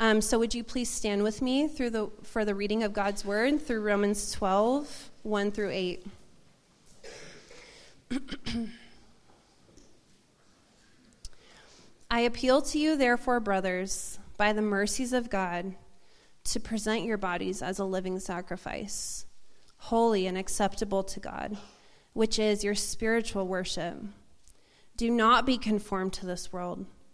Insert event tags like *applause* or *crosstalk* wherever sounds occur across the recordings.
Um, so, would you please stand with me through the, for the reading of God's word through Romans 12, 1 through 8? *clears throat* I appeal to you, therefore, brothers, by the mercies of God, to present your bodies as a living sacrifice, holy and acceptable to God, which is your spiritual worship. Do not be conformed to this world,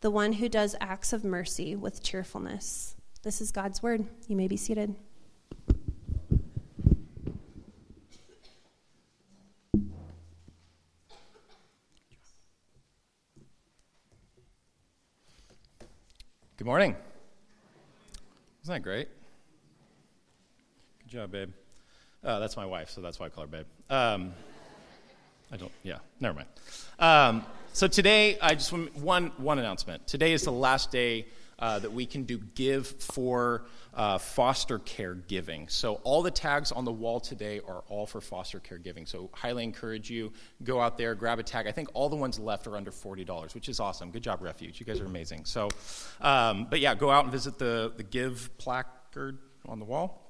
the one who does acts of mercy with cheerfulness. This is God's word. You may be seated. Good morning. Isn't that great? Good job, babe. Uh, that's my wife, so that's why I call her babe. Um, I don't, yeah, never mind. Um, so today, I just want one, one announcement. Today is the last day uh, that we can do give for uh, foster care giving. So all the tags on the wall today are all for foster care giving. So highly encourage you go out there, grab a tag. I think all the ones left are under forty dollars, which is awesome. Good job, Refuge. You guys are amazing. So, um, but yeah, go out and visit the the give placard on the wall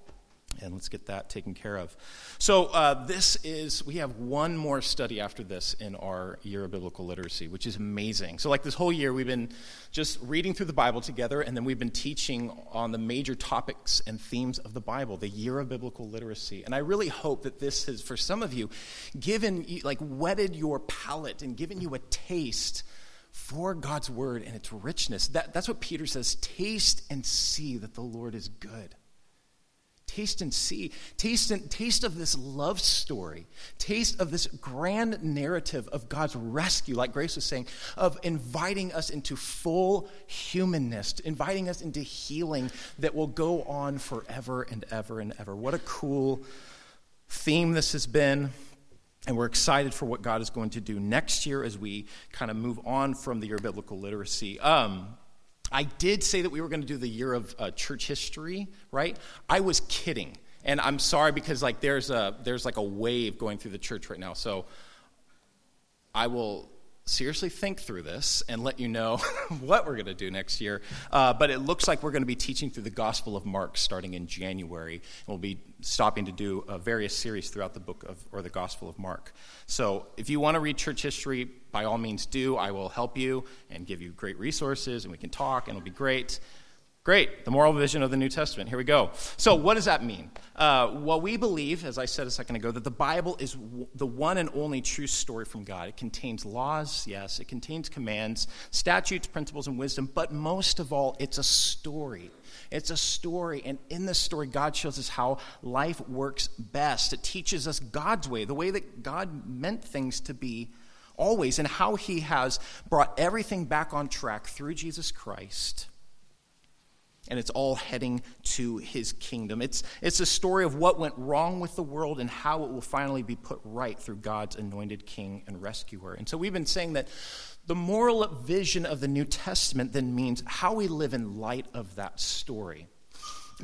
and let's get that taken care of. So, uh, this is, we have one more study after this in our year of biblical literacy, which is amazing. So, like this whole year, we've been just reading through the Bible together, and then we've been teaching on the major topics and themes of the Bible, the year of biblical literacy. And I really hope that this has, for some of you, given, like, whetted your palate and given you a taste for God's word and its richness. That, that's what Peter says taste and see that the Lord is good. Taste and see. Taste, and, taste of this love story. Taste of this grand narrative of God's rescue, like Grace was saying, of inviting us into full humanness, inviting us into healing that will go on forever and ever and ever. What a cool theme this has been. And we're excited for what God is going to do next year as we kind of move on from the year of biblical literacy. Um, I did say that we were going to do the year of uh, church history, right? I was kidding. And I'm sorry because like there's a there's like a wave going through the church right now. So I will seriously think through this and let you know *laughs* what we're going to do next year. Uh, but it looks like we're going to be teaching through the Gospel of Mark starting in January. And we'll be stopping to do uh, various series throughout the book of, or the Gospel of Mark. So if you want to read church history, by all means do. I will help you and give you great resources, and we can talk, and it'll be great. Great, the moral vision of the New Testament. Here we go. So, what does that mean? Uh, well, we believe, as I said a second ago, that the Bible is w- the one and only true story from God. It contains laws, yes, it contains commands, statutes, principles, and wisdom, but most of all, it's a story. It's a story, and in this story, God shows us how life works best. It teaches us God's way, the way that God meant things to be always, and how He has brought everything back on track through Jesus Christ and it's all heading to his kingdom. It's, it's a story of what went wrong with the world and how it will finally be put right through God's anointed king and rescuer. And so we've been saying that the moral vision of the New Testament then means how we live in light of that story.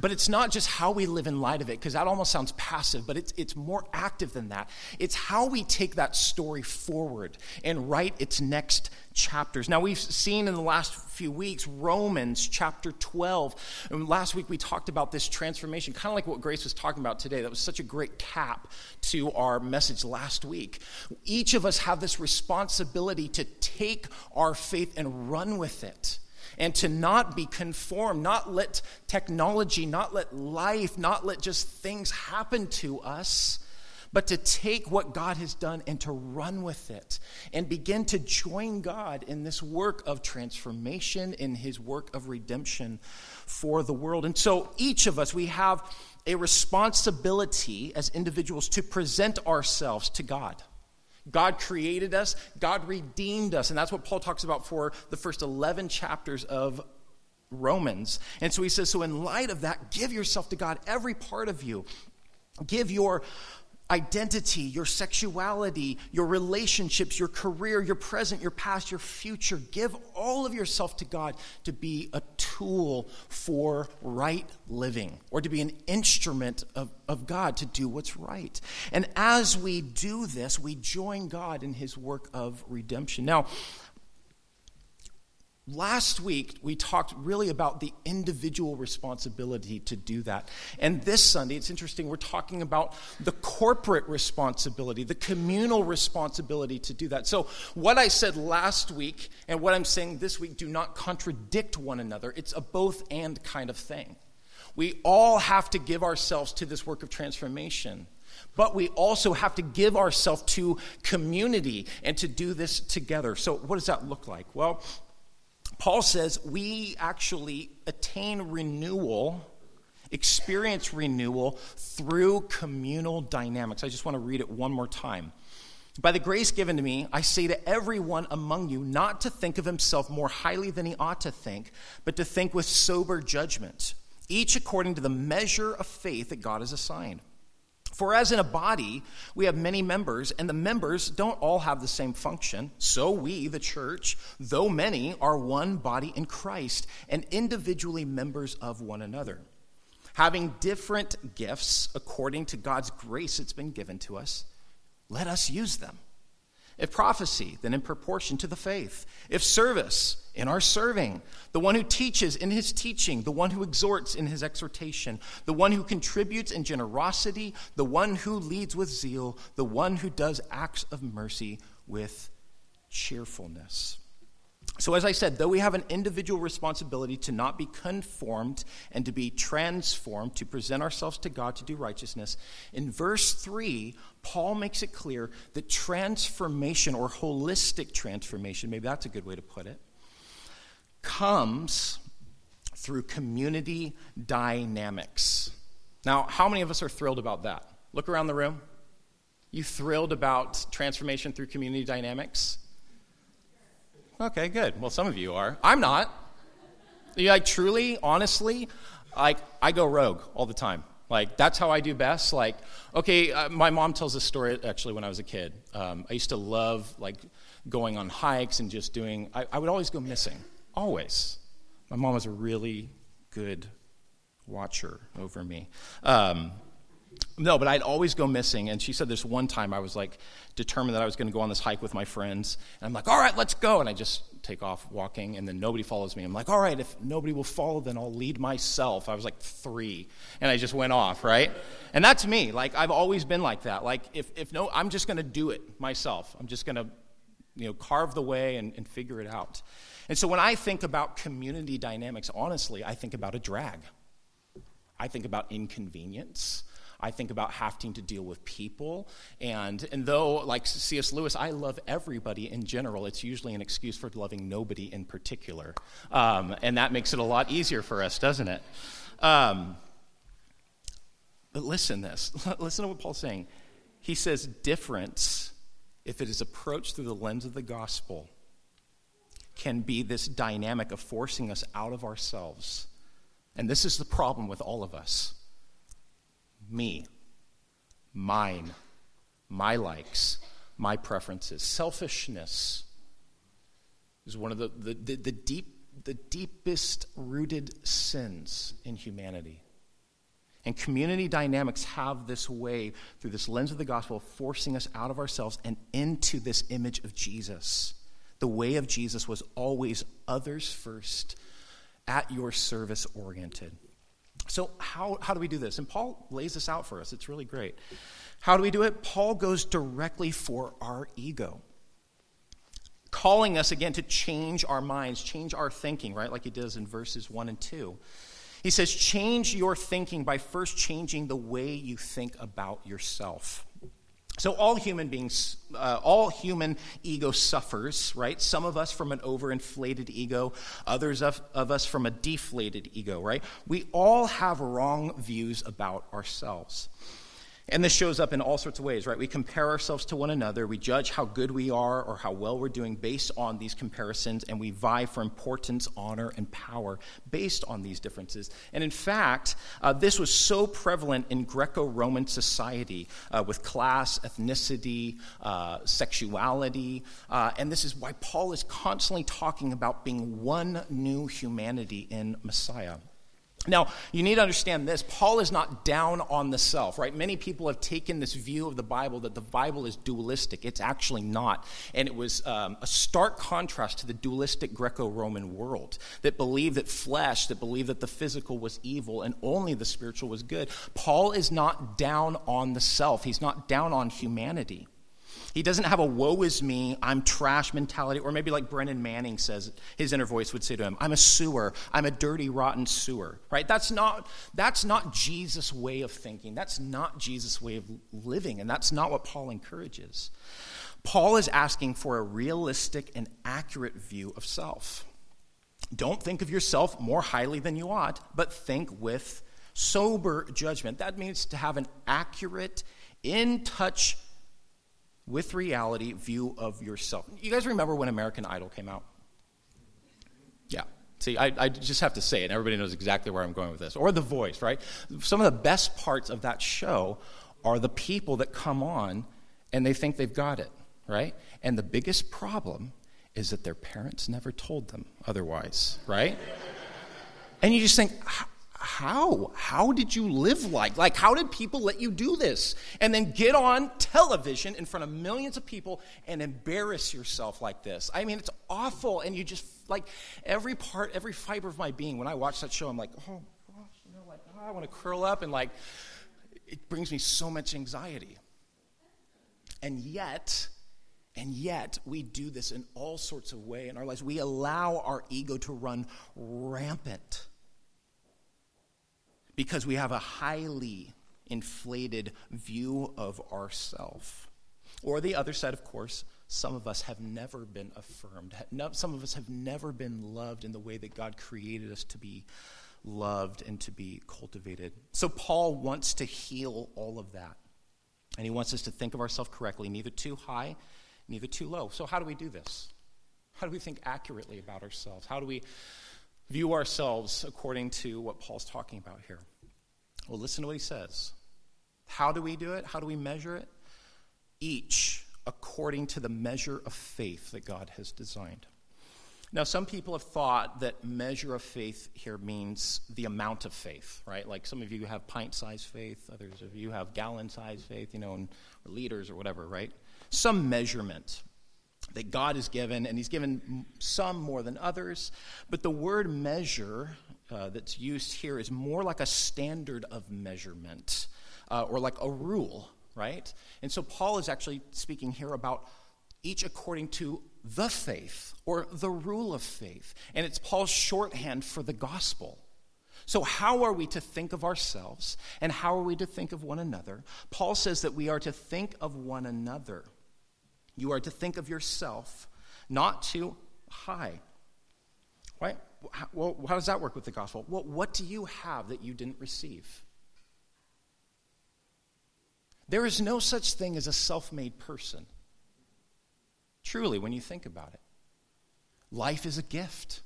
But it's not just how we live in light of it, because that almost sounds passive, but it's, it's more active than that. It's how we take that story forward and write its next chapters. Now, we've seen in the last few weeks Romans chapter 12. And last week we talked about this transformation, kind of like what Grace was talking about today. That was such a great cap to our message last week. Each of us have this responsibility to take our faith and run with it and to not be conformed, not let technology, not let life, not let just things happen to us, but to take what God has done and to run with it and begin to join God in this work of transformation, in his work of redemption for the world. And so each of us, we have a responsibility as individuals to present ourselves to God. God created us, God redeemed us. And that's what Paul talks about for the first 11 chapters of Romans. And so he says, so in light of that, give yourself to God, every part of you. Give your identity, your sexuality, your relationships, your career, your present, your past, your future. Give all of yourself to God to be a tool for right living or to be an instrument of, of God to do what's right. And as we do this, we join God in his work of redemption. Now, Last week, we talked really about the individual responsibility to do that. And this Sunday, it's interesting, we're talking about the corporate responsibility, the communal responsibility to do that. So, what I said last week and what I'm saying this week do not contradict one another. It's a both and kind of thing. We all have to give ourselves to this work of transformation. But we also have to give ourselves to community and to do this together. So, what does that look like? Well, Paul says we actually attain renewal, experience renewal through communal dynamics. I just want to read it one more time. By the grace given to me, I say to everyone among you not to think of himself more highly than he ought to think, but to think with sober judgment, each according to the measure of faith that God has assigned. For as in a body, we have many members, and the members don't all have the same function. So we, the church, though many, are one body in Christ, and individually members of one another. Having different gifts according to God's grace that's been given to us, let us use them. If prophecy, then in proportion to the faith. If service, in our serving. The one who teaches in his teaching. The one who exhorts in his exhortation. The one who contributes in generosity. The one who leads with zeal. The one who does acts of mercy with cheerfulness. So, as I said, though we have an individual responsibility to not be conformed and to be transformed, to present ourselves to God to do righteousness, in verse 3, Paul makes it clear that transformation or holistic transformation, maybe that's a good way to put it, comes through community dynamics. Now, how many of us are thrilled about that? Look around the room. You thrilled about transformation through community dynamics? Okay, good. Well, some of you are. I'm not. You like truly, honestly, like I go rogue all the time. Like that's how I do best. Like, okay, uh, my mom tells this story actually when I was a kid. Um, I used to love like going on hikes and just doing. I, I would always go missing, always. My mom was a really good watcher over me. Um, no, but I'd always go missing. And she said this one time I was like determined that I was going to go on this hike with my friends. And I'm like, all right, let's go. And I just take off walking, and then nobody follows me. I'm like, all right, if nobody will follow, then I'll lead myself. I was like three, and I just went off, right? And that's me. Like, I've always been like that. Like, if, if no, I'm just going to do it myself. I'm just going to, you know, carve the way and, and figure it out. And so when I think about community dynamics, honestly, I think about a drag. I think about inconvenience. I think about having to deal with people. And, and though, like C.S. Lewis, I love everybody in general, it's usually an excuse for loving nobody in particular. Um, and that makes it a lot easier for us, doesn't it? Um, but listen this. *laughs* listen to what Paul's saying. He says difference, if it is approached through the lens of the gospel, can be this dynamic of forcing us out of ourselves. And this is the problem with all of us me, mine, my likes, my preferences. Selfishness is one of the, the, the, the, deep, the deepest rooted sins in humanity. And community dynamics have this way, through this lens of the gospel, forcing us out of ourselves and into this image of Jesus. The way of Jesus was always others first, at your service oriented. So, how, how do we do this? And Paul lays this out for us. It's really great. How do we do it? Paul goes directly for our ego. calling us again to change our minds, change our thinking, right? Like he does in verses 1 and 2. He says, change your thinking by first changing the way you think about yourself. So, all human beings, uh, all human ego suffers, right? Some of us from an overinflated ego, others of, of us from a deflated ego, right? We all have wrong views about ourselves. And this shows up in all sorts of ways, right? We compare ourselves to one another. We judge how good we are or how well we're doing based on these comparisons, and we vie for importance, honor, and power based on these differences. And in fact, uh, this was so prevalent in Greco Roman society uh, with class, ethnicity, uh, sexuality. Uh, and this is why Paul is constantly talking about being one new humanity in Messiah. Now, you need to understand this. Paul is not down on the self, right? Many people have taken this view of the Bible that the Bible is dualistic. It's actually not. And it was um, a stark contrast to the dualistic Greco Roman world that believed that flesh, that believed that the physical was evil and only the spiritual was good. Paul is not down on the self, he's not down on humanity. He doesn't have a woe is me, I'm trash mentality, or maybe like Brennan Manning says, his inner voice would say to him, I'm a sewer, I'm a dirty, rotten sewer, right? That's not, that's not Jesus' way of thinking. That's not Jesus' way of living, and that's not what Paul encourages. Paul is asking for a realistic and accurate view of self. Don't think of yourself more highly than you ought, but think with sober judgment. That means to have an accurate, in touch with reality view of yourself. You guys remember when American Idol came out? Yeah. See, I, I, just have to say it. Everybody knows exactly where I'm going with this. Or The Voice, right? Some of the best parts of that show are the people that come on and they think they've got it, right? And the biggest problem is that their parents never told them otherwise, right? and you just think, how? How did you live like? Like, how did people let you do this? And then get on television in front of millions of people and embarrass yourself like this. I mean, it's awful. And you just, like, every part, every fiber of my being, when I watch that show, I'm like, oh, gosh, you know, like, oh, I want to curl up. And, like, it brings me so much anxiety. And yet, and yet, we do this in all sorts of ways in our lives. We allow our ego to run rampant because we have a highly inflated view of ourself. Or the other side, of course, some of us have never been affirmed. Some of us have never been loved in the way that God created us to be loved and to be cultivated. So Paul wants to heal all of that. And he wants us to think of ourselves correctly, neither too high, neither too low. So, how do we do this? How do we think accurately about ourselves? How do we view ourselves according to what Paul's talking about here? Well, listen to what he says. How do we do it? How do we measure it? Each according to the measure of faith that God has designed. Now, some people have thought that measure of faith here means the amount of faith, right? Like some of you have pint sized faith, others of you have gallon sized faith, you know, and, liters or whatever, right? Some measurement that God has given, and He's given some more than others. But the word measure uh, that's used here is more like a standard of measurement uh, or like a rule, right? And so Paul is actually speaking here about each according to the faith or the rule of faith. And it's Paul's shorthand for the gospel. So, how are we to think of ourselves and how are we to think of one another? Paul says that we are to think of one another you are to think of yourself not too high. Right? Well, how does that work with the gospel? Well, what do you have that you didn't receive? There is no such thing as a self made person. Truly, when you think about it, life is a gift.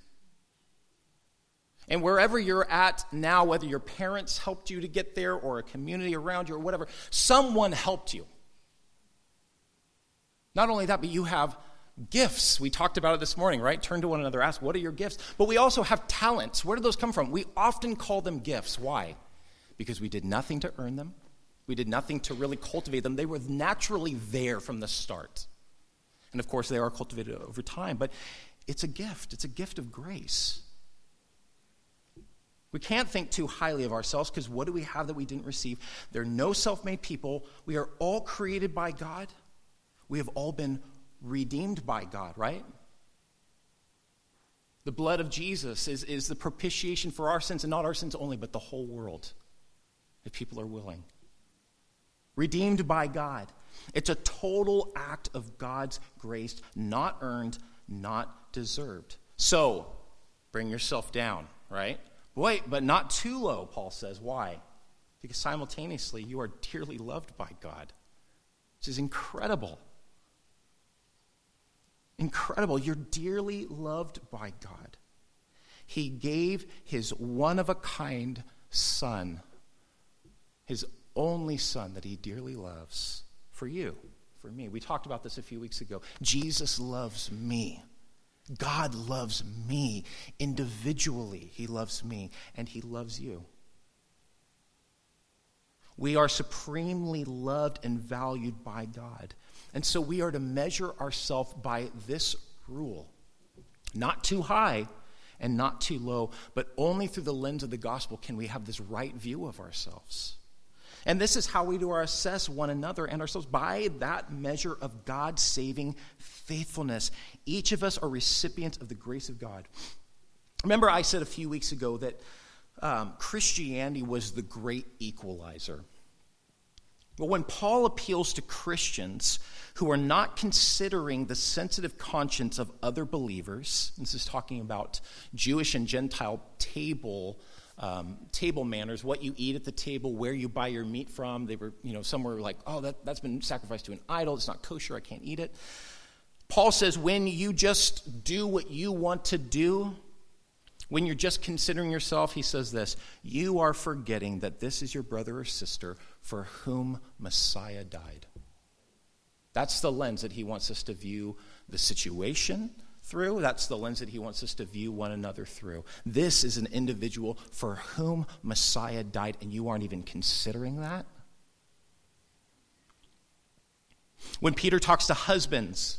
And wherever you're at now, whether your parents helped you to get there or a community around you or whatever, someone helped you. Not only that, but you have gifts. We talked about it this morning, right? Turn to one another, ask, what are your gifts? But we also have talents. Where do those come from? We often call them gifts. Why? Because we did nothing to earn them, we did nothing to really cultivate them. They were naturally there from the start. And of course, they are cultivated over time, but it's a gift, it's a gift of grace. We can't think too highly of ourselves because what do we have that we didn't receive? There are no self made people. We are all created by God. We have all been redeemed by God, right? The blood of Jesus is, is the propitiation for our sins, and not our sins only, but the whole world, if people are willing. Redeemed by God. It's a total act of God's grace, not earned, not deserved. So, bring yourself down, right? Wait, but not too low, Paul says. Why? Because simultaneously, you are dearly loved by God, which is incredible. Incredible. You're dearly loved by God. He gave his one of a kind son, his only son that he dearly loves, for you, for me. We talked about this a few weeks ago. Jesus loves me. God loves me individually. He loves me, and He loves you. We are supremely loved and valued by God. And so we are to measure ourselves by this rule not too high and not too low, but only through the lens of the gospel can we have this right view of ourselves. And this is how we do our assess one another and ourselves by that measure of God's saving faithfulness. Each of us are recipients of the grace of God. Remember, I said a few weeks ago that um, Christianity was the great equalizer. But when Paul appeals to Christians who are not considering the sensitive conscience of other believers, this is talking about Jewish and Gentile table um, table manners, what you eat at the table, where you buy your meat from. They were, you know, some were like, oh, that, that's been sacrificed to an idol. It's not kosher. I can't eat it. Paul says, when you just do what you want to do, when you're just considering yourself, he says this you are forgetting that this is your brother or sister for whom Messiah died. That's the lens that he wants us to view the situation through. That's the lens that he wants us to view one another through. This is an individual for whom Messiah died, and you aren't even considering that. When Peter talks to husbands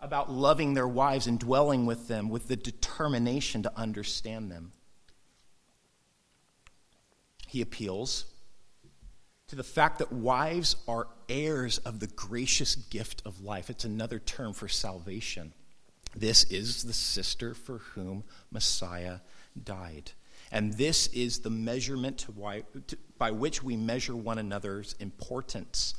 about loving their wives and dwelling with them with the determination to understand them, he appeals to the fact that wives are heirs of the gracious gift of life. It's another term for salvation. This is the sister for whom Messiah died. And this is the measurement to why, to, by which we measure one another's importance.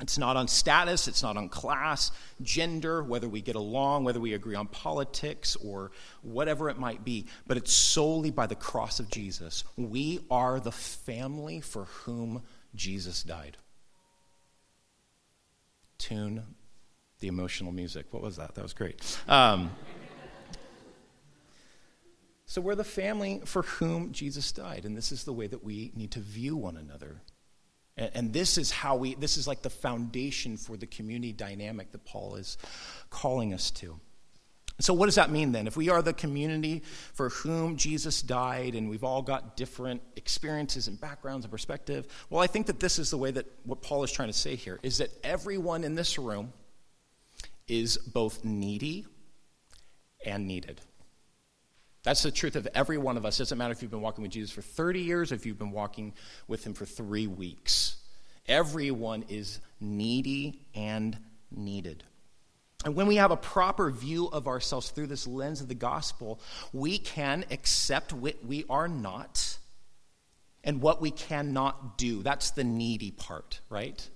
It's not on status, it's not on class, gender, whether we get along, whether we agree on politics or whatever it might be, but it's solely by the cross of Jesus. We are the family for whom Jesus died. Tune the emotional music. What was that? That was great. Um, so we're the family for whom Jesus died, and this is the way that we need to view one another. And, and this is how we, this is like the foundation for the community dynamic that Paul is calling us to. So, what does that mean then? If we are the community for whom Jesus died and we've all got different experiences and backgrounds and perspective, well, I think that this is the way that what Paul is trying to say here is that everyone in this room is both needy and needed. That's the truth of every one of us. It doesn't matter if you've been walking with Jesus for 30 years or if you've been walking with him for three weeks. Everyone is needy and needed. And when we have a proper view of ourselves through this lens of the gospel, we can accept what we are not and what we cannot do. That's the needy part, right?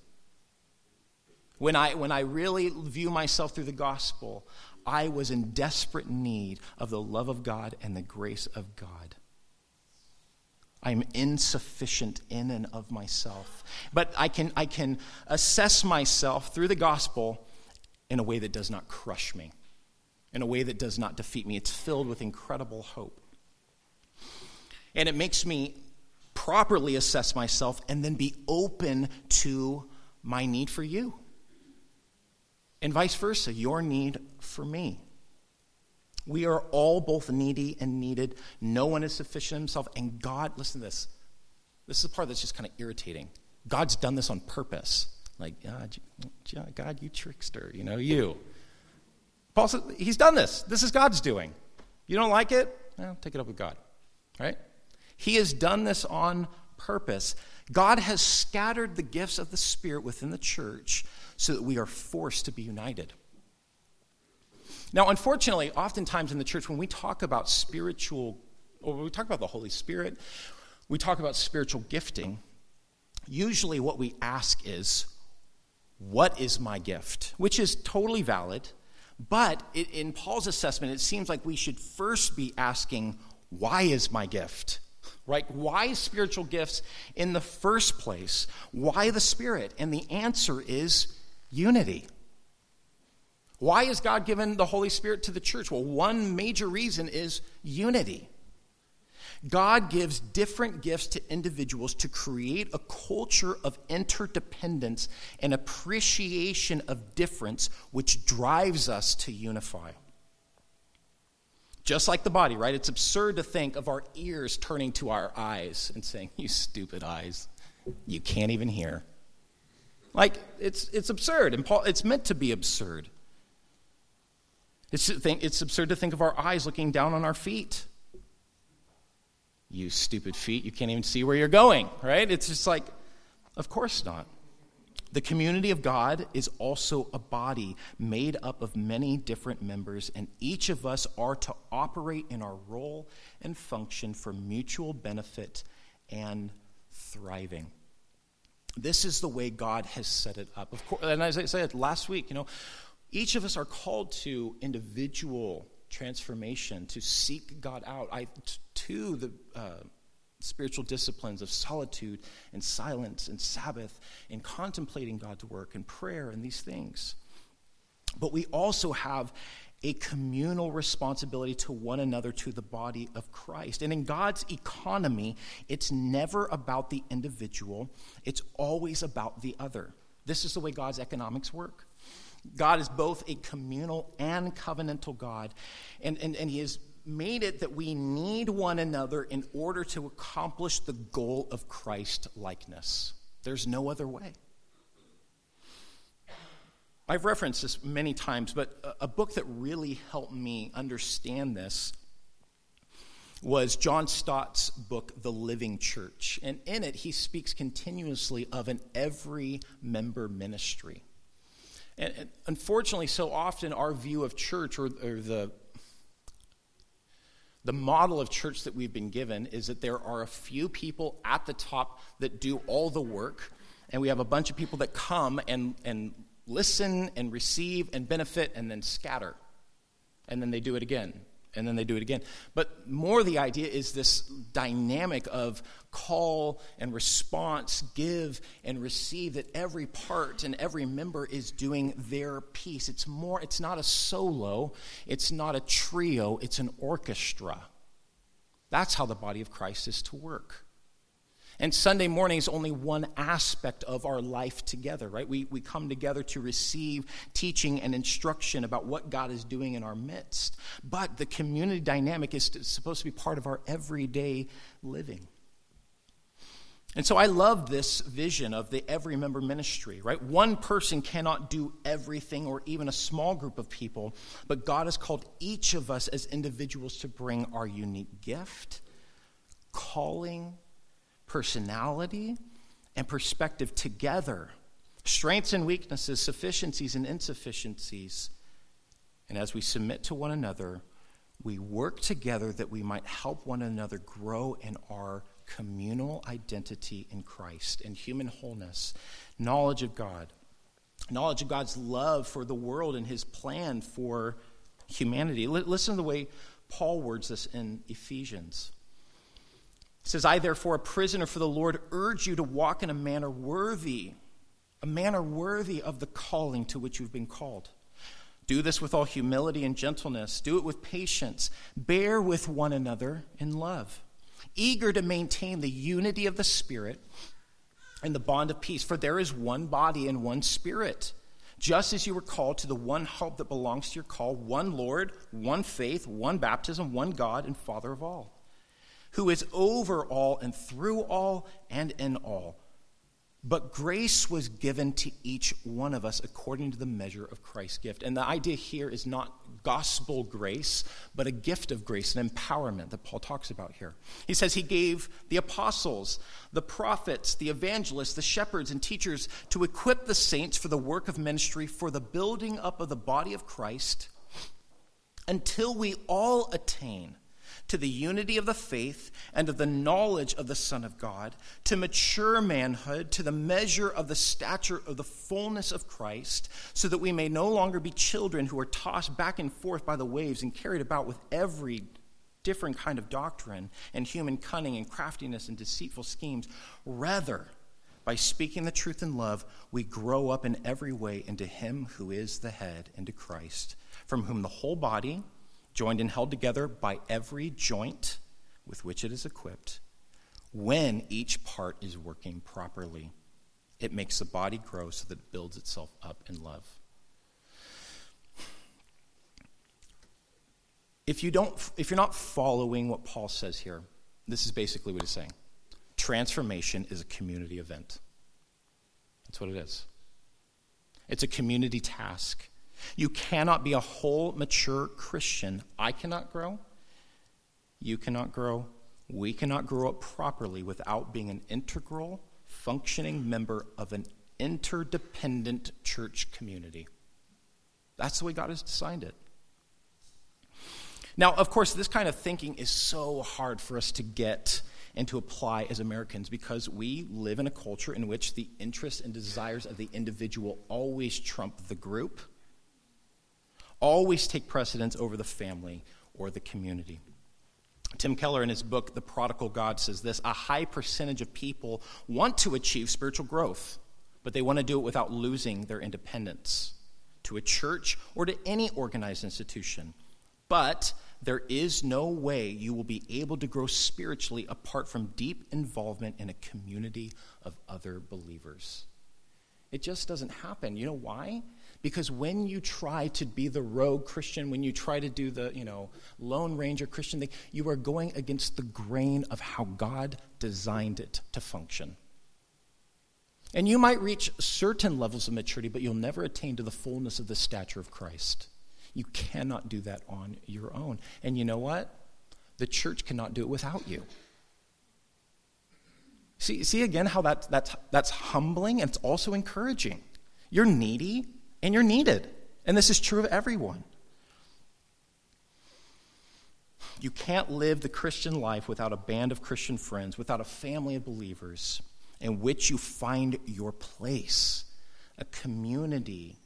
When I, when I really view myself through the gospel, I was in desperate need of the love of God and the grace of God. I am insufficient in and of myself. But I can, I can assess myself through the gospel in a way that does not crush me, in a way that does not defeat me. It's filled with incredible hope. And it makes me properly assess myself and then be open to my need for you and vice versa, your need for me. We are all both needy and needed. No one is sufficient himself. And God, listen to this. This is the part that's just kind of irritating. God's done this on purpose. Like, God, God, you trickster, you know, you. Paul says, He's done this. This is God's doing. You don't like it? Well, take it up with God, right? He has done this on purpose. God has scattered the gifts of the Spirit within the church so that we are forced to be united. Now, unfortunately, oftentimes in the church, when we talk about spiritual, or when we talk about the Holy Spirit, we talk about spiritual gifting. Usually, what we ask is, What is my gift? Which is totally valid. But it, in Paul's assessment, it seems like we should first be asking, Why is my gift? Right? Why spiritual gifts in the first place? Why the Spirit? And the answer is unity. Why has God given the Holy Spirit to the church? Well, one major reason is unity. God gives different gifts to individuals to create a culture of interdependence and appreciation of difference, which drives us to unify. Just like the body, right? It's absurd to think of our ears turning to our eyes and saying, You stupid eyes, you can't even hear. Like, it's, it's absurd, and Paul, it's meant to be absurd. It's, it's absurd to think of our eyes looking down on our feet. You stupid feet, you can't even see where you're going, right? It's just like, of course not. The community of God is also a body made up of many different members, and each of us are to operate in our role and function for mutual benefit and thriving. This is the way God has set it up. Of course, and as I said last week, you know, each of us are called to individual transformation, to seek God out, I, to the uh, spiritual disciplines of solitude and silence and Sabbath and contemplating God's work and prayer and these things. But we also have a communal responsibility to one another, to the body of Christ. And in God's economy, it's never about the individual, it's always about the other. This is the way God's economics work. God is both a communal and covenantal God, and, and, and He has made it that we need one another in order to accomplish the goal of Christ likeness. There's no other way. I've referenced this many times, but a book that really helped me understand this was John Stott's book, The Living Church. And in it, he speaks continuously of an every member ministry. And, unfortunately, so often our view of church or, or the the model of church that we've been given is that there are a few people at the top that do all the work, and we have a bunch of people that come and, and listen and receive and benefit and then scatter. And then they do it again and then they do it again. But more the idea is this dynamic of call and response, give and receive, that every part and every member is doing their piece. It's more, it's not a solo, it's not a trio, it's an orchestra. That's how the body of Christ is to work. And Sunday morning is only one aspect of our life together, right? We, we come together to receive teaching and instruction about what God is doing in our midst. But the community dynamic is supposed to be part of our everyday living. And so I love this vision of the every member ministry, right? One person cannot do everything or even a small group of people, but God has called each of us as individuals to bring our unique gift, calling, personality and perspective together, strengths and weaknesses, sufficiencies and insufficiencies. And as we submit to one another, we work together that we might help one another grow in our communal identity in Christ and human wholeness, knowledge of God, knowledge of God's love for the world and his plan for humanity. Listen to the way Paul words this in Ephesians says, I, therefore, a prisoner for the Lord, urge you to walk in a manner worthy, a manner worthy of the calling to which you've been called. Do this with all humility and gentleness. Do it with patience. Bear with one another in love, eager to maintain the unity of the Spirit and the bond of peace. For there is one body and one Spirit. Just as you were called to the one hope that belongs to your call, one Lord, one faith, one baptism, one God and Father of all who is over all and through all and in all. But grace was given to each one of us according to the measure of Christ's gift. And the idea here is not gospel grace, but a gift of grace, an empowerment that Paul talks about here. He says he gave the apostles, the prophets, the evangelists, the shepherds, and teachers to equip the saints for the work of ministry, for the building up of the body of Christ until we all attain to the unity of the faith and of the knowledge of the Son of God, to mature manhood, to the measure of the stature of the fullness of Christ, so that we may no longer be children who are tossed back and forth by the waves and carried about with every different kind of doctrine and human cunning and craftiness and deceitful schemes. Rather, by speaking the truth in love, we grow up in every way into Him who is the head, into Christ, from whom the whole body, joined and held together by every joint with which it is equipped, when each part is working properly, it makes the body grow so that it builds itself up in love. If you don't if you're not following what Paul says here, this is basically what he's saying. Transformation is a community event. That's what it is. It's a community task. You cannot be a whole, mature Christian. I cannot grow. You cannot grow. We cannot grow up properly without being an integral, functioning member of an interdependent church community. That's the way God has designed it. Now, of course, this kind of thinking is so hard for us to get and to apply as Americans because we live in a culture in which the interests and desires of the individual always trump the group always take precedence over the family or the community. Tim Keller, in his book, The Prodigal God, says this A high percentage of people want to achieve spiritual growth, but they want to do it without losing their independence to a church or to any organized institution. But there is no way you will be able to grow spiritually apart from deep involvement in a community of other believers. It just doesn't happen. You know why? Because when you try to be the rogue Christian, when you try to do the, you know, Lone Ranger Christian thing, you are going against the grain of how God designed it to function. And you might reach certain levels of maturity, but you'll never attain to the fullness of the stature of Christ. You cannot do that on your own. And you know what? The church cannot do it without you. See, see again how that, that's, that's humbling and it's also encouraging. You're needy, and you're needed. And this is true of everyone. You can't live the Christian life without a band of Christian friends, without a family of believers in which you find your place, a community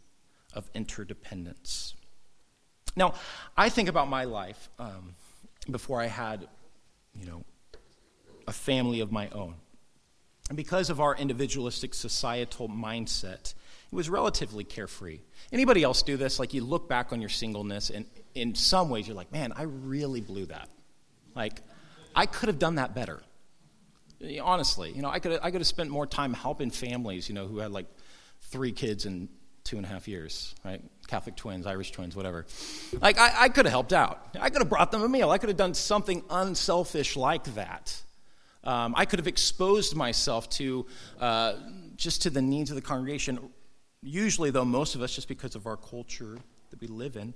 of interdependence. Now, I think about my life um, before I had, you know, a family of my own. And because of our individualistic societal mindset, it was relatively carefree. Anybody else do this? Like you look back on your singleness, and in some ways you're like, man, I really blew that. Like, I could have done that better. Honestly, you know, I could have, I could have spent more time helping families, you know, who had like three kids in two and a half years, right? Catholic twins, Irish twins, whatever. Like, I, I could have helped out. I could have brought them a meal. I could have done something unselfish like that. Um, I could have exposed myself to uh, just to the needs of the congregation Usually, though, most of us, just because of our culture that we live in,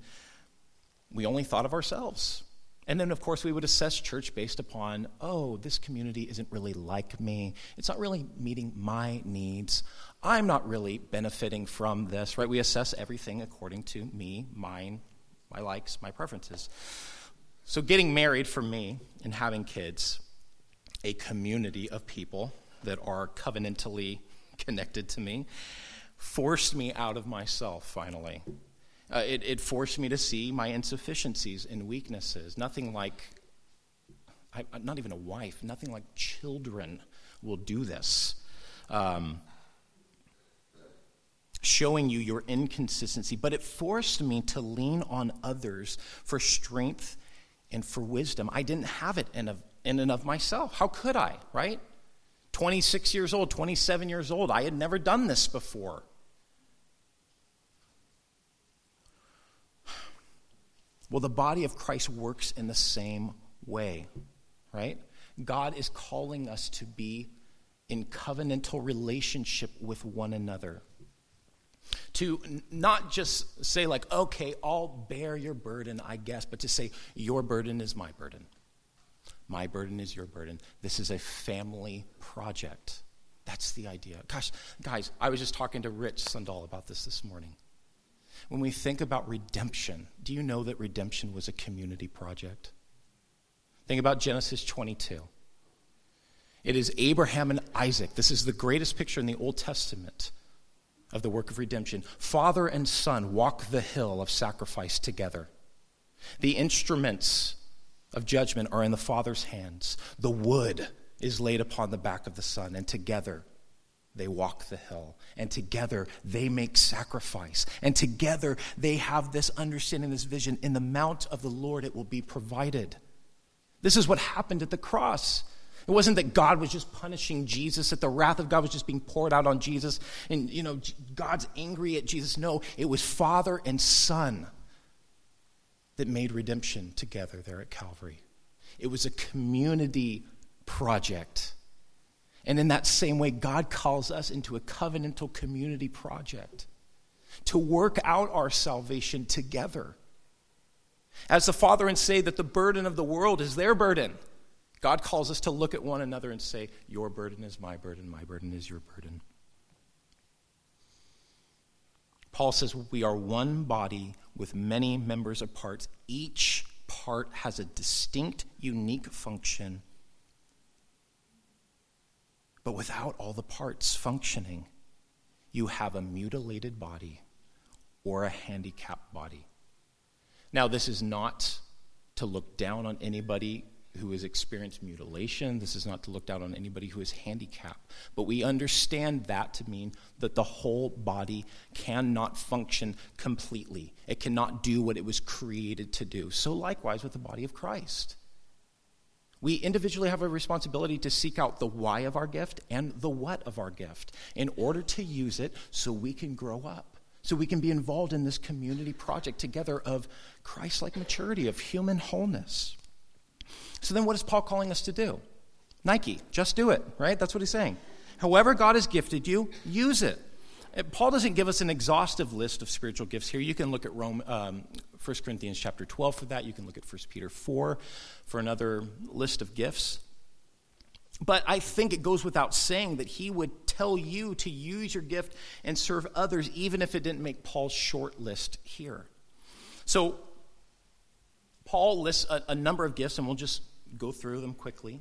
we only thought of ourselves. And then, of course, we would assess church based upon, oh, this community isn't really like me. It's not really meeting my needs. I'm not really benefiting from this, right? We assess everything according to me, mine, my likes, my preferences. So, getting married for me and having kids, a community of people that are covenantally connected to me, forced me out of myself finally. Uh, it, it, forced me to see my insufficiencies and weaknesses. Nothing like, I, not even a wife, nothing like children will do this. Um, showing you your inconsistency, but it forced me to lean on others for strength and for wisdom. I didn't have it in, of, in and of myself. How could I, right? 26 years old, 27 years old, I had never done this before. Well, the body of Christ works in the same way, right? God is calling us to be in covenantal relationship with one another. To not just say, like, okay, I'll bear your burden, I guess, but to say, your burden is my burden. My burden is your burden. This is a family project. That's the idea. Gosh, guys, I was just talking to Rich Sundal about this this morning. when we think about redemption, do you know that redemption was a community project? Think about Genesis 22. It is Abraham and Isaac. This is the greatest picture in the Old Testament of the work of redemption. Father and son walk the hill of sacrifice together. The instruments of judgment are in the Father's hands. The wood is laid upon the back of the Son, and together they walk the hill. And together they make sacrifice. And together they have this understanding, this vision. In the mount of the Lord, it will be provided. This is what happened at the cross. It wasn't that God was just punishing Jesus, that the wrath of God was just being poured out on Jesus, and, you know, God's angry at Jesus. No, it was Father and Son that made redemption together there at Calvary. It was a community project. And in that same way, God calls us into a covenantal community project to work out our salvation together. As the Father and say that the burden of the world is their burden, God calls us to look at one another and say, Your burden is my burden, my burden is your burden. Paul says we are one body with many members of parts. Each part has a distinct, unique function. But without all the parts functioning, you have a mutilated body or a handicapped body. Now, this is not to look down on anybody who has experienced mutilation. This is not to look down on anybody who is handicapped. But we understand that to mean that the whole body cannot function completely, it cannot do what it was created to do. So, likewise, with the body of Christ. We individually have a responsibility to seek out the why of our gift and the what of our gift in order to use it so we can grow up, so we can be involved in this community project together of Christ like maturity, of human wholeness. So then, what is Paul calling us to do? Nike, just do it, right? That's what he's saying. However, God has gifted you, use it. Paul doesn't give us an exhaustive list of spiritual gifts here. You can look at Rome, um, 1 Corinthians chapter 12 for that. You can look at 1 Peter 4 for another list of gifts. But I think it goes without saying that he would tell you to use your gift and serve others, even if it didn't make Paul's short list here. So, Paul lists a, a number of gifts, and we'll just go through them quickly.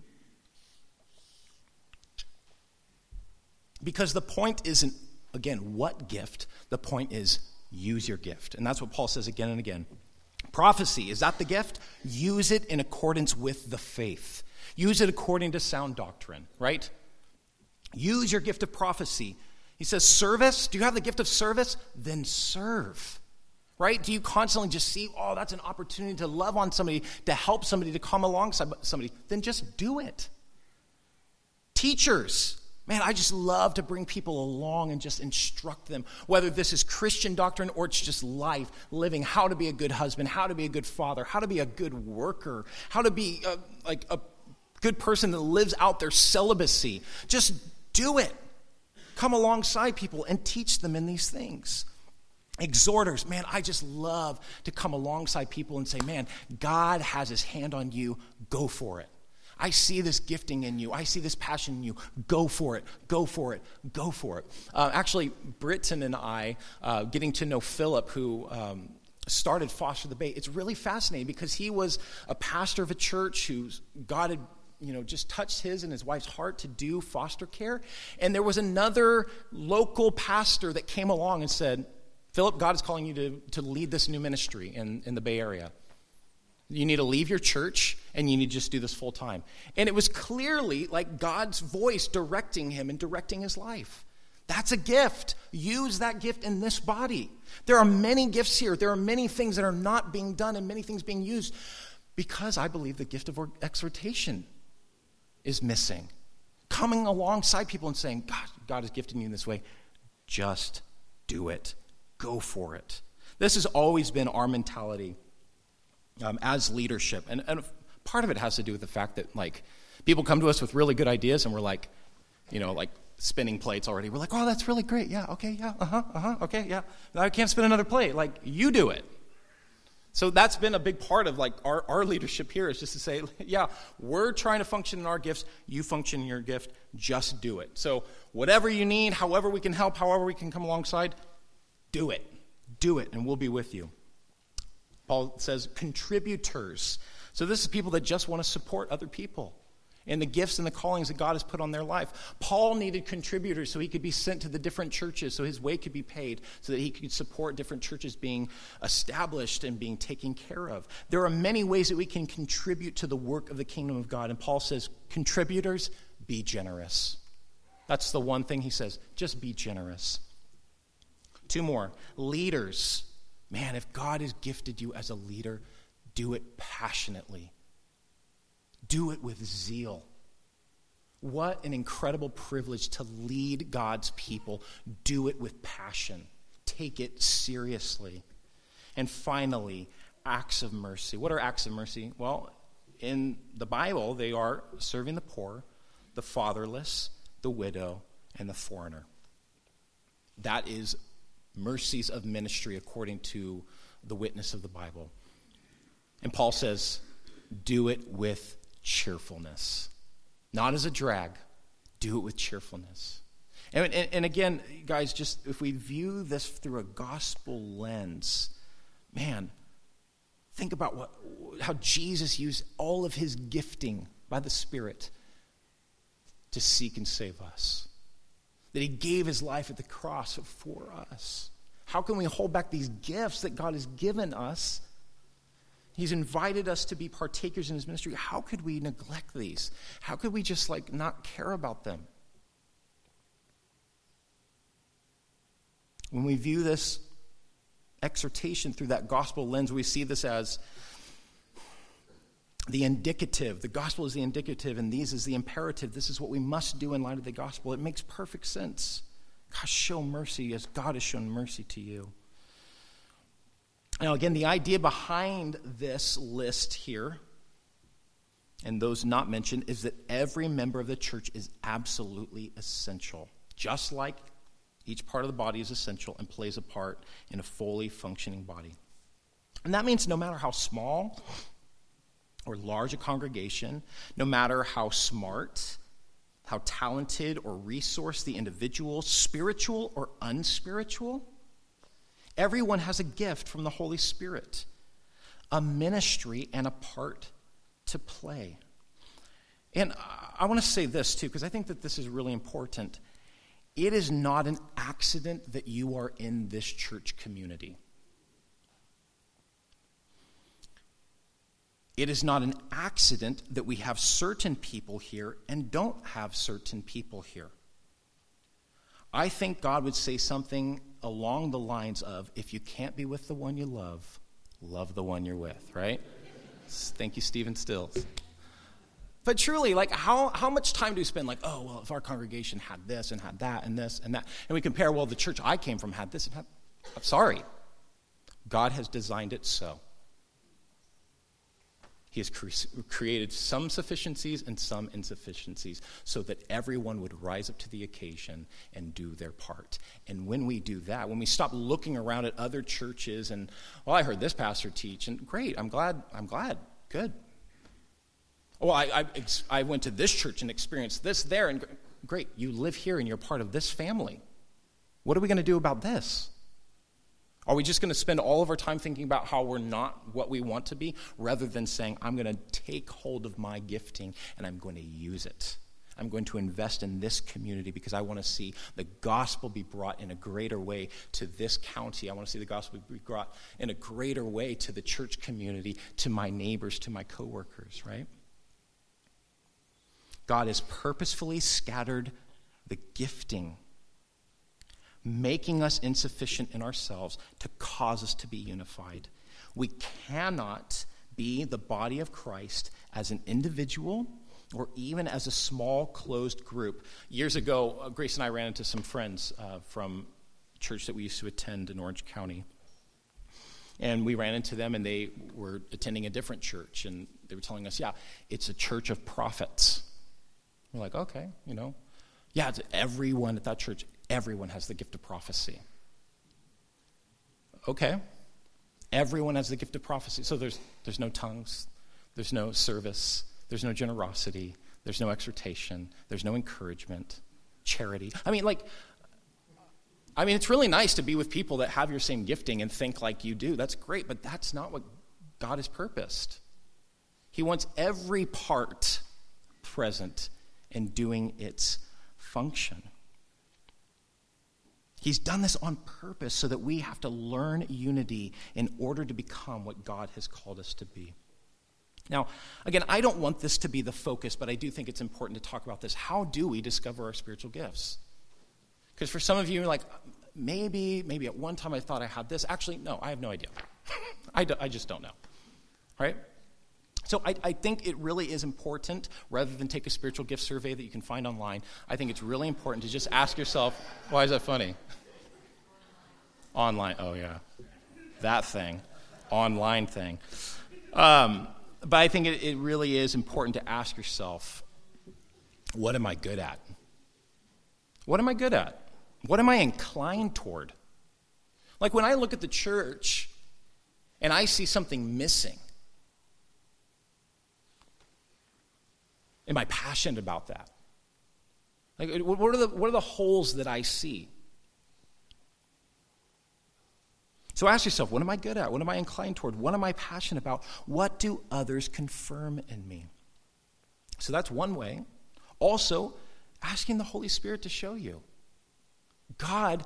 Because the point isn't, again, what gift, the point is use your gift. And that's what Paul says again and again. Prophecy, is that the gift? Use it in accordance with the faith. Use it according to sound doctrine, right? Use your gift of prophecy. He says, service. Do you have the gift of service? Then serve. Right? Do you constantly just see, oh, that's an opportunity to love on somebody, to help somebody, to come alongside somebody? Then just do it. Teachers, Man, I just love to bring people along and just instruct them, whether this is Christian doctrine or it's just life, living, how to be a good husband, how to be a good father, how to be a good worker, how to be a, like a good person that lives out their celibacy. Just do it. Come alongside people and teach them in these things. Exhorters, man, I just love to come alongside people and say, man, God has his hand on you, go for it. I see this gifting in you. I see this passion in you. Go for it. Go for it. Go for it. Uh, actually, Britton and I, uh, getting to know Philip, who um, started Foster the Bay, it's really fascinating because he was a pastor of a church who God had you know, just touched his and his wife's heart to do foster care. And there was another local pastor that came along and said, Philip, God is calling you to, to lead this new ministry in, in the Bay Area. You need to leave your church and you need to just do this full time. And it was clearly like God's voice directing him and directing his life. That's a gift. Use that gift in this body. There are many gifts here. There are many things that are not being done and many things being used because I believe the gift of exhortation is missing. Coming alongside people and saying, God, God has gifted you in this way. Just do it. Go for it. This has always been our mentality um, as leadership. And, and part of it has to do with the fact that, like, people come to us with really good ideas and we're like, you know, like spinning plates already. We're like, oh, that's really great. Yeah, okay, yeah, uh huh, uh huh, okay, yeah. I can't spin another plate. Like, you do it. So that's been a big part of like our, our leadership here is just to say, *laughs* yeah, we're trying to function in our gifts. You function in your gift. Just do it. So whatever you need, however we can help, however we can come alongside, do it. Do it, and we'll be with you. Paul says contributors. So this is people that just want to support other people and the gifts and the callings that God has put on their life. Paul needed contributors so he could be sent to the different churches, so his way could be paid, so that he could support different churches being established and being taken care of. There are many ways that we can contribute to the work of the kingdom of God. And Paul says, contributors, be generous. That's the one thing he says, just be generous. Two more leaders. Man, if God has gifted you as a leader, do it passionately do it with zeal. What an incredible privilege to lead God's people. Do it with passion. Take it seriously. And finally, acts of mercy. What are acts of mercy? Well, in the Bible, they are serving the poor, the fatherless, the widow, and the foreigner. That is mercies of ministry according to the witness of the Bible. And Paul says, do it with cheerfulness. Not as a drag, do it with cheerfulness. And, and, and, again, guys, just if we view this through a gospel lens, man, think about what, how Jesus used all of his gifting by the Spirit to seek and save us. That he gave his life at the cross for us. How can we hold back these gifts that God has given us He's invited us to be partakers in his ministry. How could we neglect these? How could we just like not care about them? When we view this exhortation through that gospel lens, we see this as the indicative. The gospel is the indicative, and these is the imperative. This is what we must do in light of the gospel. It makes perfect sense. God, show mercy as God has shown mercy to you. Now, again, the idea behind this list here, and those not mentioned, is that every member of the church is absolutely essential. Just like each part of the body is essential and plays a part in a fully functioning body. And that means no matter how small or large a congregation, no matter how smart, how talented or resourced the individual, spiritual or unspiritual, Everyone has a gift from the Holy Spirit, a ministry, and a part to play. And I want to say this too, because I think that this is really important. It is not an accident that you are in this church community. It is not an accident that we have certain people here and don't have certain people here. I think God would say something along the lines of if you can't be with the one you love, love the one you're with, right? *laughs* Thank you, Stephen Stills. But truly, like, how, how much time do we spend, like, oh, well, if our congregation had this and had that and this and that, and we compare, well, the church I came from had this and had. I'm sorry. God has designed it so. He has cre- created some sufficiencies and some insufficiencies so that everyone would rise up to the occasion and do their part. And when we do that, when we stop looking around at other churches and, well, I heard this pastor teach, and great, I'm glad, I'm glad, good. Well, I, I, I went to this church and experienced this there, and great, you live here and you're part of this family. What are we going to do about this? Are we just going to spend all of our time thinking about how we're not what we want to be rather than saying, I'm going to take hold of my gifting and I'm going to use it? I'm going to invest in this community because I want to see the gospel be brought in a greater way to this county. I want to see the gospel be brought in a greater way to the church community, to my neighbors, to my coworkers, right? God has purposefully scattered the gifting making us insufficient in ourselves to cause us to be unified. We cannot be the body of Christ as an individual or even as a small closed group. Years ago, uh, Grace and I ran into some friends uh, from church that we used to attend in Orange County. And we ran into them, and they were attending a different church, and they were telling us, yeah, it's a church of prophets. We're like, okay, you know. Yeah, it's everyone at that church everyone has the gift of prophecy. Okay. Everyone has the gift of prophecy. So there's, there's no tongues, there's no service, there's no generosity, there's no exhortation, there's no encouragement, charity. I mean, like, I mean, it's really nice to be with people that have your same gifting and think like you do. That's great, but that's not what God has purposed. He wants every part present and doing its function. He's done this on purpose so that we have to learn unity in order to become what God has called us to be. Now, again, I don't want this to be the focus, but I do think it's important to talk about this. How do we discover our spiritual gifts? Because for some of you, like, maybe, maybe at one time I thought I had this. Actually, no, I have no idea. *laughs* I, do, I just don't know. Right? So I, I, think it really is important, rather than take a spiritual gift survey that you can find online, I think it's really important to just ask yourself, why is that funny? Online. Oh, yeah. That thing. Online thing. Um, but I think it, it really is important to ask yourself, what am I good at? What am I good at? What am I inclined toward? Like when I look at the church and I see something missing, am I passionate about that? Like, what are the, what are the holes that I see? So ask yourself, what am I good at? What am I inclined toward? What am I passionate about? What do others confirm in me? So that's one way. Also, asking the Holy Spirit to show you. God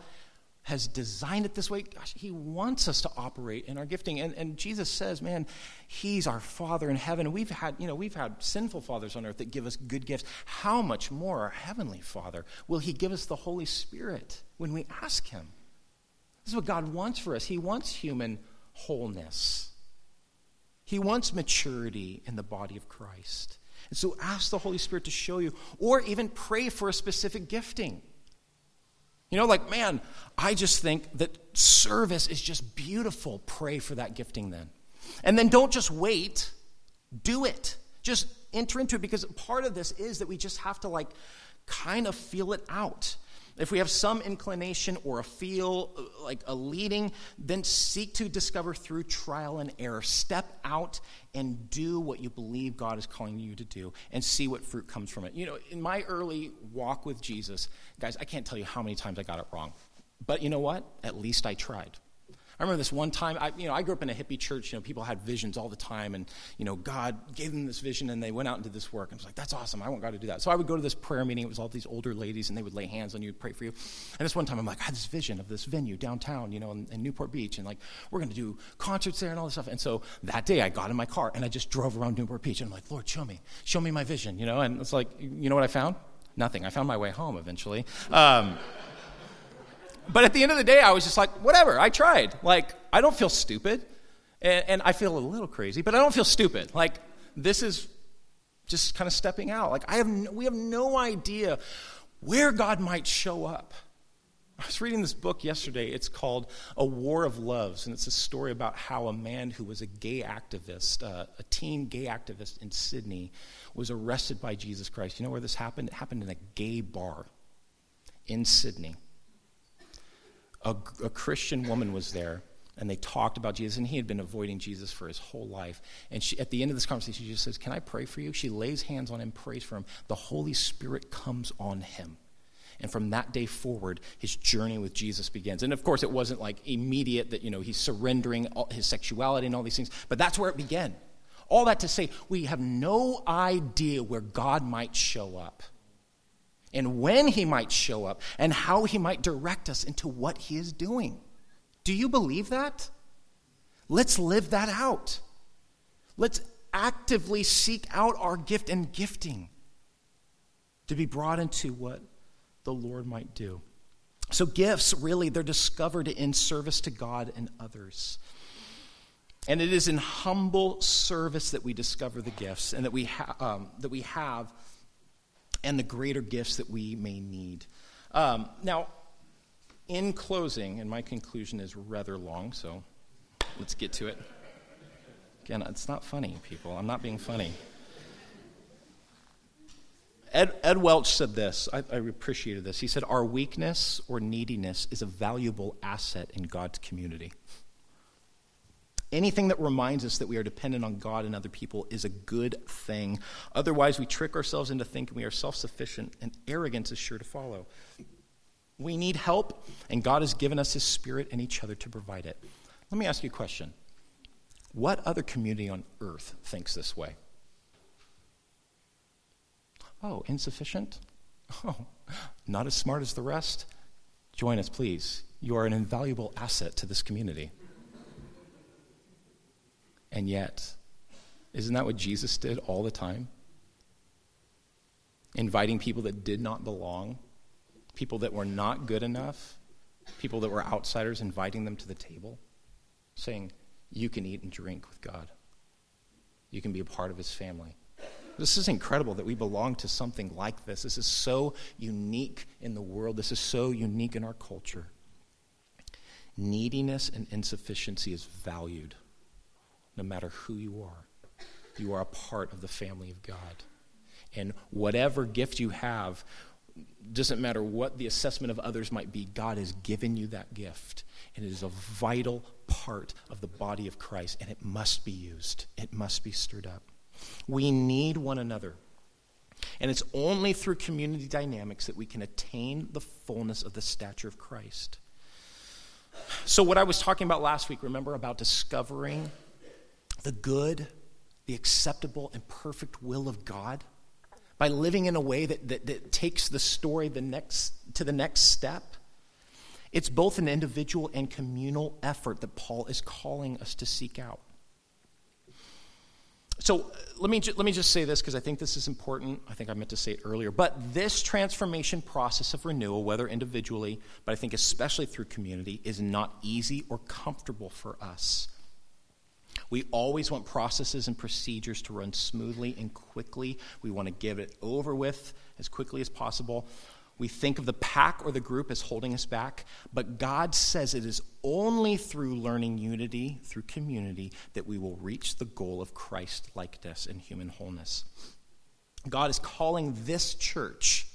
has designed it this way. Gosh, he wants us to operate in our gifting. And, and Jesus says, man, he's our Father in heaven. We've had, you know, we've had sinful fathers on earth that give us good gifts. How much more our Heavenly Father will he give us the Holy Spirit when we ask him? This is what God wants for us. He wants human wholeness. He wants maturity in the body of Christ. And so ask the Holy Spirit to show you, or even pray for a specific gifting. You know, like, man, I just think that service is just beautiful. Pray for that gifting then. And then don't just wait, do it. Just enter into it because part of this is that we just have to, like, kind of feel it out. If we have some inclination or a feel uh, like a leading, then seek to discover through trial and error. Step out and do what you believe God is calling you to do and see what fruit comes from it. You know, in my early walk with Jesus, guys, I can't tell you how many times I got it wrong. But you know what? At least I tried. I remember this one time, I, you know, I grew up in a hippie church, you know, people had visions all the time, and, you know, God gave them this vision, and they went out and did this work. And I was like, that's awesome, I want God to do that. So I would go to this prayer meeting, it was all these older ladies, and they would lay hands on you and pray for you. And this one time, I'm like, I had this vision of this venue downtown, you know, in, in Newport Beach, and like, we're going to do concerts there and all this stuff. And so that day, I got in my car, and I just drove around Newport Beach, and I'm like, Lord, show me, show me my vision, you know, and it's like, you know what I found? Nothing. I found my way home eventually. Um, but at the end of the day, I was just like, whatever, I tried. Like, I don't feel stupid. And, and I feel a little crazy, but I don't feel stupid. Like, this is just kind of stepping out. Like, I have no, we have no idea where God might show up. I was reading this book yesterday. It's called A War of Loves, and it's a story about how a man who was a gay activist, uh, a teen gay activist in Sydney, was arrested by Jesus Christ. You know where this happened? It happened in a gay bar in Sydney a, a Christian woman was there and they talked about Jesus, and he had been avoiding Jesus for his whole life. And she, at the end of this conversation, she just says, Can I pray for you? She lays hands on him, prays for him. The Holy Spirit comes on him. And from that day forward, his journey with Jesus begins. And of course, it wasn't like immediate that, you know, he's surrendering his sexuality and all these things, but that's where it began. All that to say, we have no idea where God might show up and when he might show up and how he might direct us into what he is doing. Do you believe that? Let's live that out. Let's actively seek out our gift and gifting to be brought into what the Lord might do. So, gifts really, they're discovered in service to God and others. And it is in humble service that we discover the gifts and that we, ha- um, that we have and the greater gifts that we may need. Um, now, in closing, and my conclusion is rather long, so let's get to it. Again, it's not funny, people. I'm not being funny. Ed, Ed Welch said this. I, I appreciated this. He said, Our weakness or neediness is a valuable asset in God's community. Anything that reminds us that we are dependent on God and other people is a good thing. Otherwise, we trick ourselves into thinking we are self sufficient, and arrogance is sure to follow. We need help, and God has given us His Spirit and each other to provide it. Let me ask you a question What other community on earth thinks this way? Oh, insufficient? *laughs* Oh, not as smart as the rest? Join us, please. You are an invaluable asset to this community. And yet, isn't that what Jesus did all the time? Inviting people that did not belong, people that were not good enough, people that were outsiders, inviting them to the table, saying, You can eat and drink with God. You can be a part of his family. This is incredible that we belong to something like this. This is so unique in the world. This is so unique in our culture. Neediness and insufficiency is valued no matter who you are. You are a part of the family of God. And whatever gift you have, doesn't matter what the assessment of others might be, God has given you that gift. And it is a vital part of the body of Christ, and it must be used, it must be stirred up. We need one another. And it's only through community dynamics that we can attain the fullness of the stature of Christ. So, what I was talking about last week, remember about discovering the good, the acceptable, and perfect will of God? By living in a way that, that, that takes the story the next, to the next step. It's both an individual and communal effort that Paul is calling us to seek out. So uh, let me, ju- let me just say this because I think this is important. I think I meant to say it earlier. But this transformation process of renewal, whether individually, but I think especially through community, is not easy or comfortable for us. We always want processes and procedures to run smoothly and quickly. We want to get it over with as quickly as possible. We think of the pack or the group as holding us back, but God says it is only through learning unity, through community, that we will reach the goal of Christ likeness and human wholeness. God is calling this church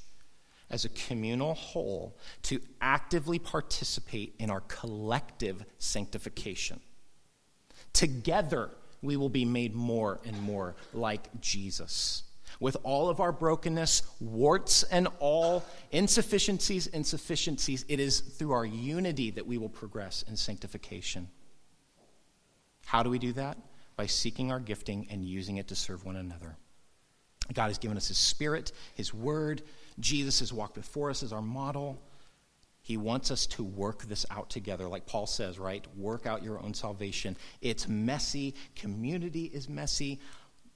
as a communal whole to actively participate in our collective sanctification. Together, we will be made more and more like Jesus with all of our brokenness, warts and all, insufficiencies, insufficiencies, it is through our unity that we will progress in sanctification. How do we do that? By seeking our gifting and using it to serve one another. God has given us His Spirit, His Word. Jesus has walked before us as our model. He wants us to work this out together, like Paul says, right? Work out your own salvation. It's messy. Community is messy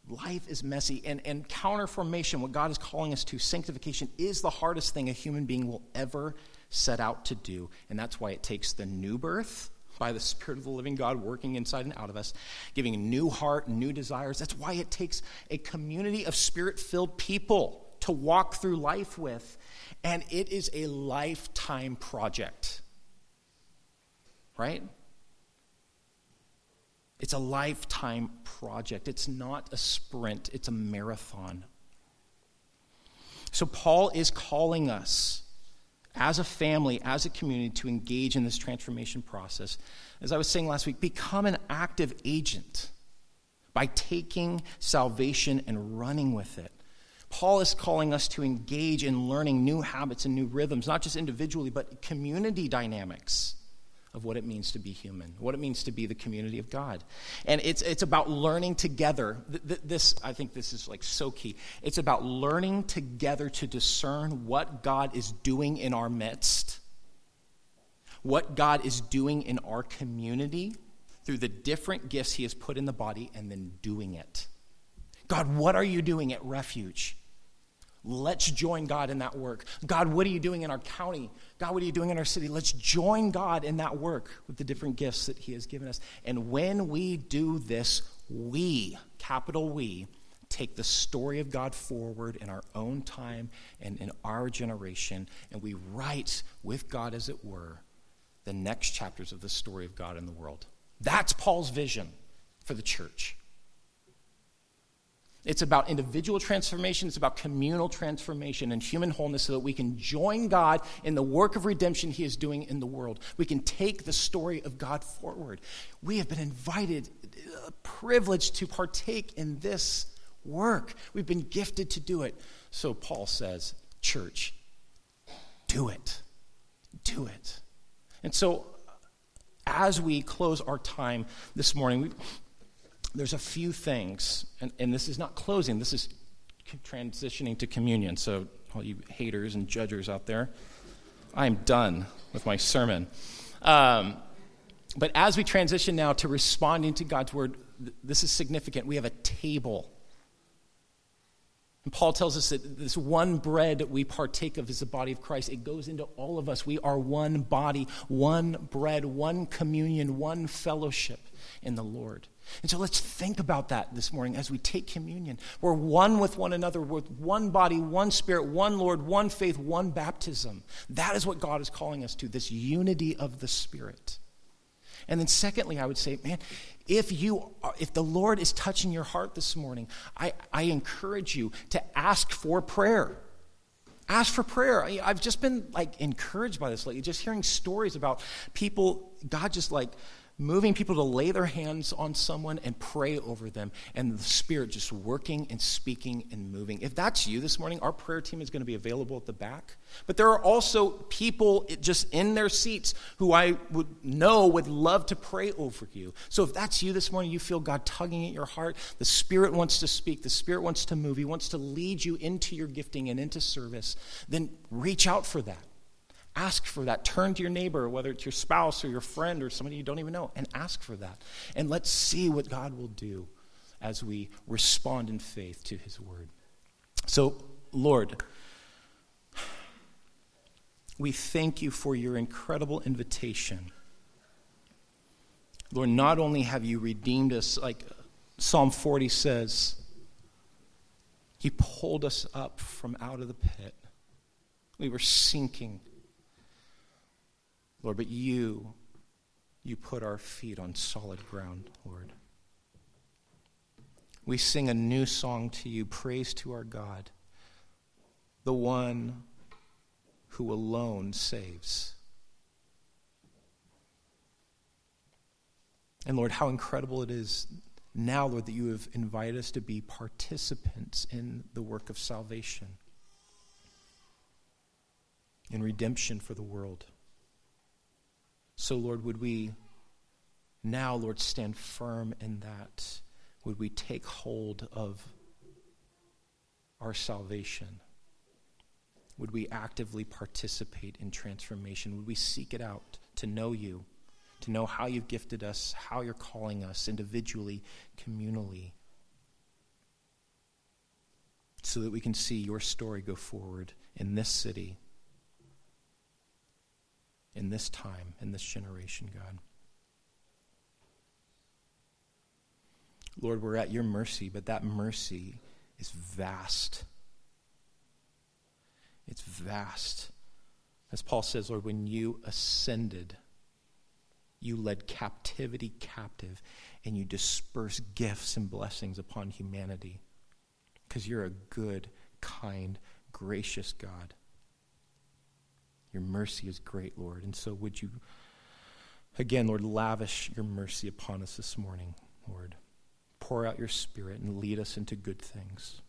life is messy and, and counter formation what god is calling us to sanctification is the hardest thing a human being will ever set out to do and that's why it takes the new birth by the spirit of the living god working inside and out of us giving a new heart new desires that's why it takes a community of spirit filled people to walk through life with and it is a lifetime project right it's a lifetime project. It's not a sprint, it's a marathon. So, Paul is calling us as a family, as a community, to engage in this transformation process. As I was saying last week, become an active agent by taking salvation and running with it. Paul is calling us to engage in learning new habits and new rhythms, not just individually, but community dynamics of what it means to be human, what it means to be the community of God. And it's, it's about learning together. This, I think this is like so key. It's about learning together to discern what God is doing in our midst, what God is doing in our community through the different gifts He has put in the body, and then doing it. God, what are you doing at Refuge? Let's join God in that work. God, what are you doing in our county? God, what are you doing in our city? Let's join God in that work with the different gifts that He has given us. And when we do this, we, capital we, take the story of God forward in our own time and in our generation, and we write with God, as it were, the next chapters of the story of God in the world. That's Paul's vision for the church. It's about individual transformation, it's about communal transformation and human wholeness so that we can join God in the work of redemption He is doing in the world. We can take the story of God forward. We have been invited, uh, privileged to partake in this work. We've been gifted to do it. So Paul says, Church, do it. do it. And so, as we close our time this morning, there's a few things, and, and this is not closing, this is transitioning to communion. So, all you haters and judgers out there, I'm done with my sermon. Um, but as we transition now to responding to God's word, th- this is significant. We have a table. And Paul tells us that this one bread we partake of is the body of Christ. It goes into all of us. We are one body, one bread, one communion, one fellowship in the Lord. And so let's think about that this morning as we take communion. We're one with one another, with one body, one spirit, one Lord, one faith, one baptism. That is what God is calling us to, this unity of the Spirit. And then, secondly, I would say, man, if you are, if the Lord is touching your heart this morning, I, I encourage you to ask for prayer. Ask for prayer. I've just been like encouraged by this lately, just hearing stories about people, God just like moving people to lay their hands on someone and pray over them, and the Spirit just working and speaking and moving. If that's you this morning, our prayer team is going to be available at the back. But there are also people just in their seats who I would know would love to pray over you. So if that's you this morning, you feel God tugging at your heart, the Spirit wants to speak, the Spirit wants to move, He wants to lead you into your gifting and into service, then reach out for that. Ask for that. Turn to your neighbor, whether it's your spouse or your friend or somebody you don't even know, and ask for that. And let's see what God will do as we respond in faith to his word. So, Lord, we thank you for your incredible invitation. Lord, not only have you redeemed us, like Psalm 40 says, He pulled us up from out of the pit. We were sinking. Lord, but you, you put our feet on solid ground, Lord. We sing a new song to you, praise to our God, the one who alone saves. And Lord, how incredible it is now, Lord, that you have invited us to be participants in the work of salvation, in redemption for the world. So, Lord, would we now, Lord, stand firm in that? Would we take hold of our salvation? Would we actively participate in transformation? Would we seek it out to know you, to know how you've gifted us, how you're calling us individually, communally, so that we can see your story go forward in this city in this time, in this generation, God. Lord, we're at your mercy, but that mercy is vast. It's vast. As Paul says, Lord, when you ascended, you led captivity captive and you disperse gifts and blessings upon humanity because you're a good, kind, gracious God. Your mercy is great, Lord. And so would you, again, Lord, lavish your mercy upon us this morning, Lord. Pour out your spirit and lead us into good things.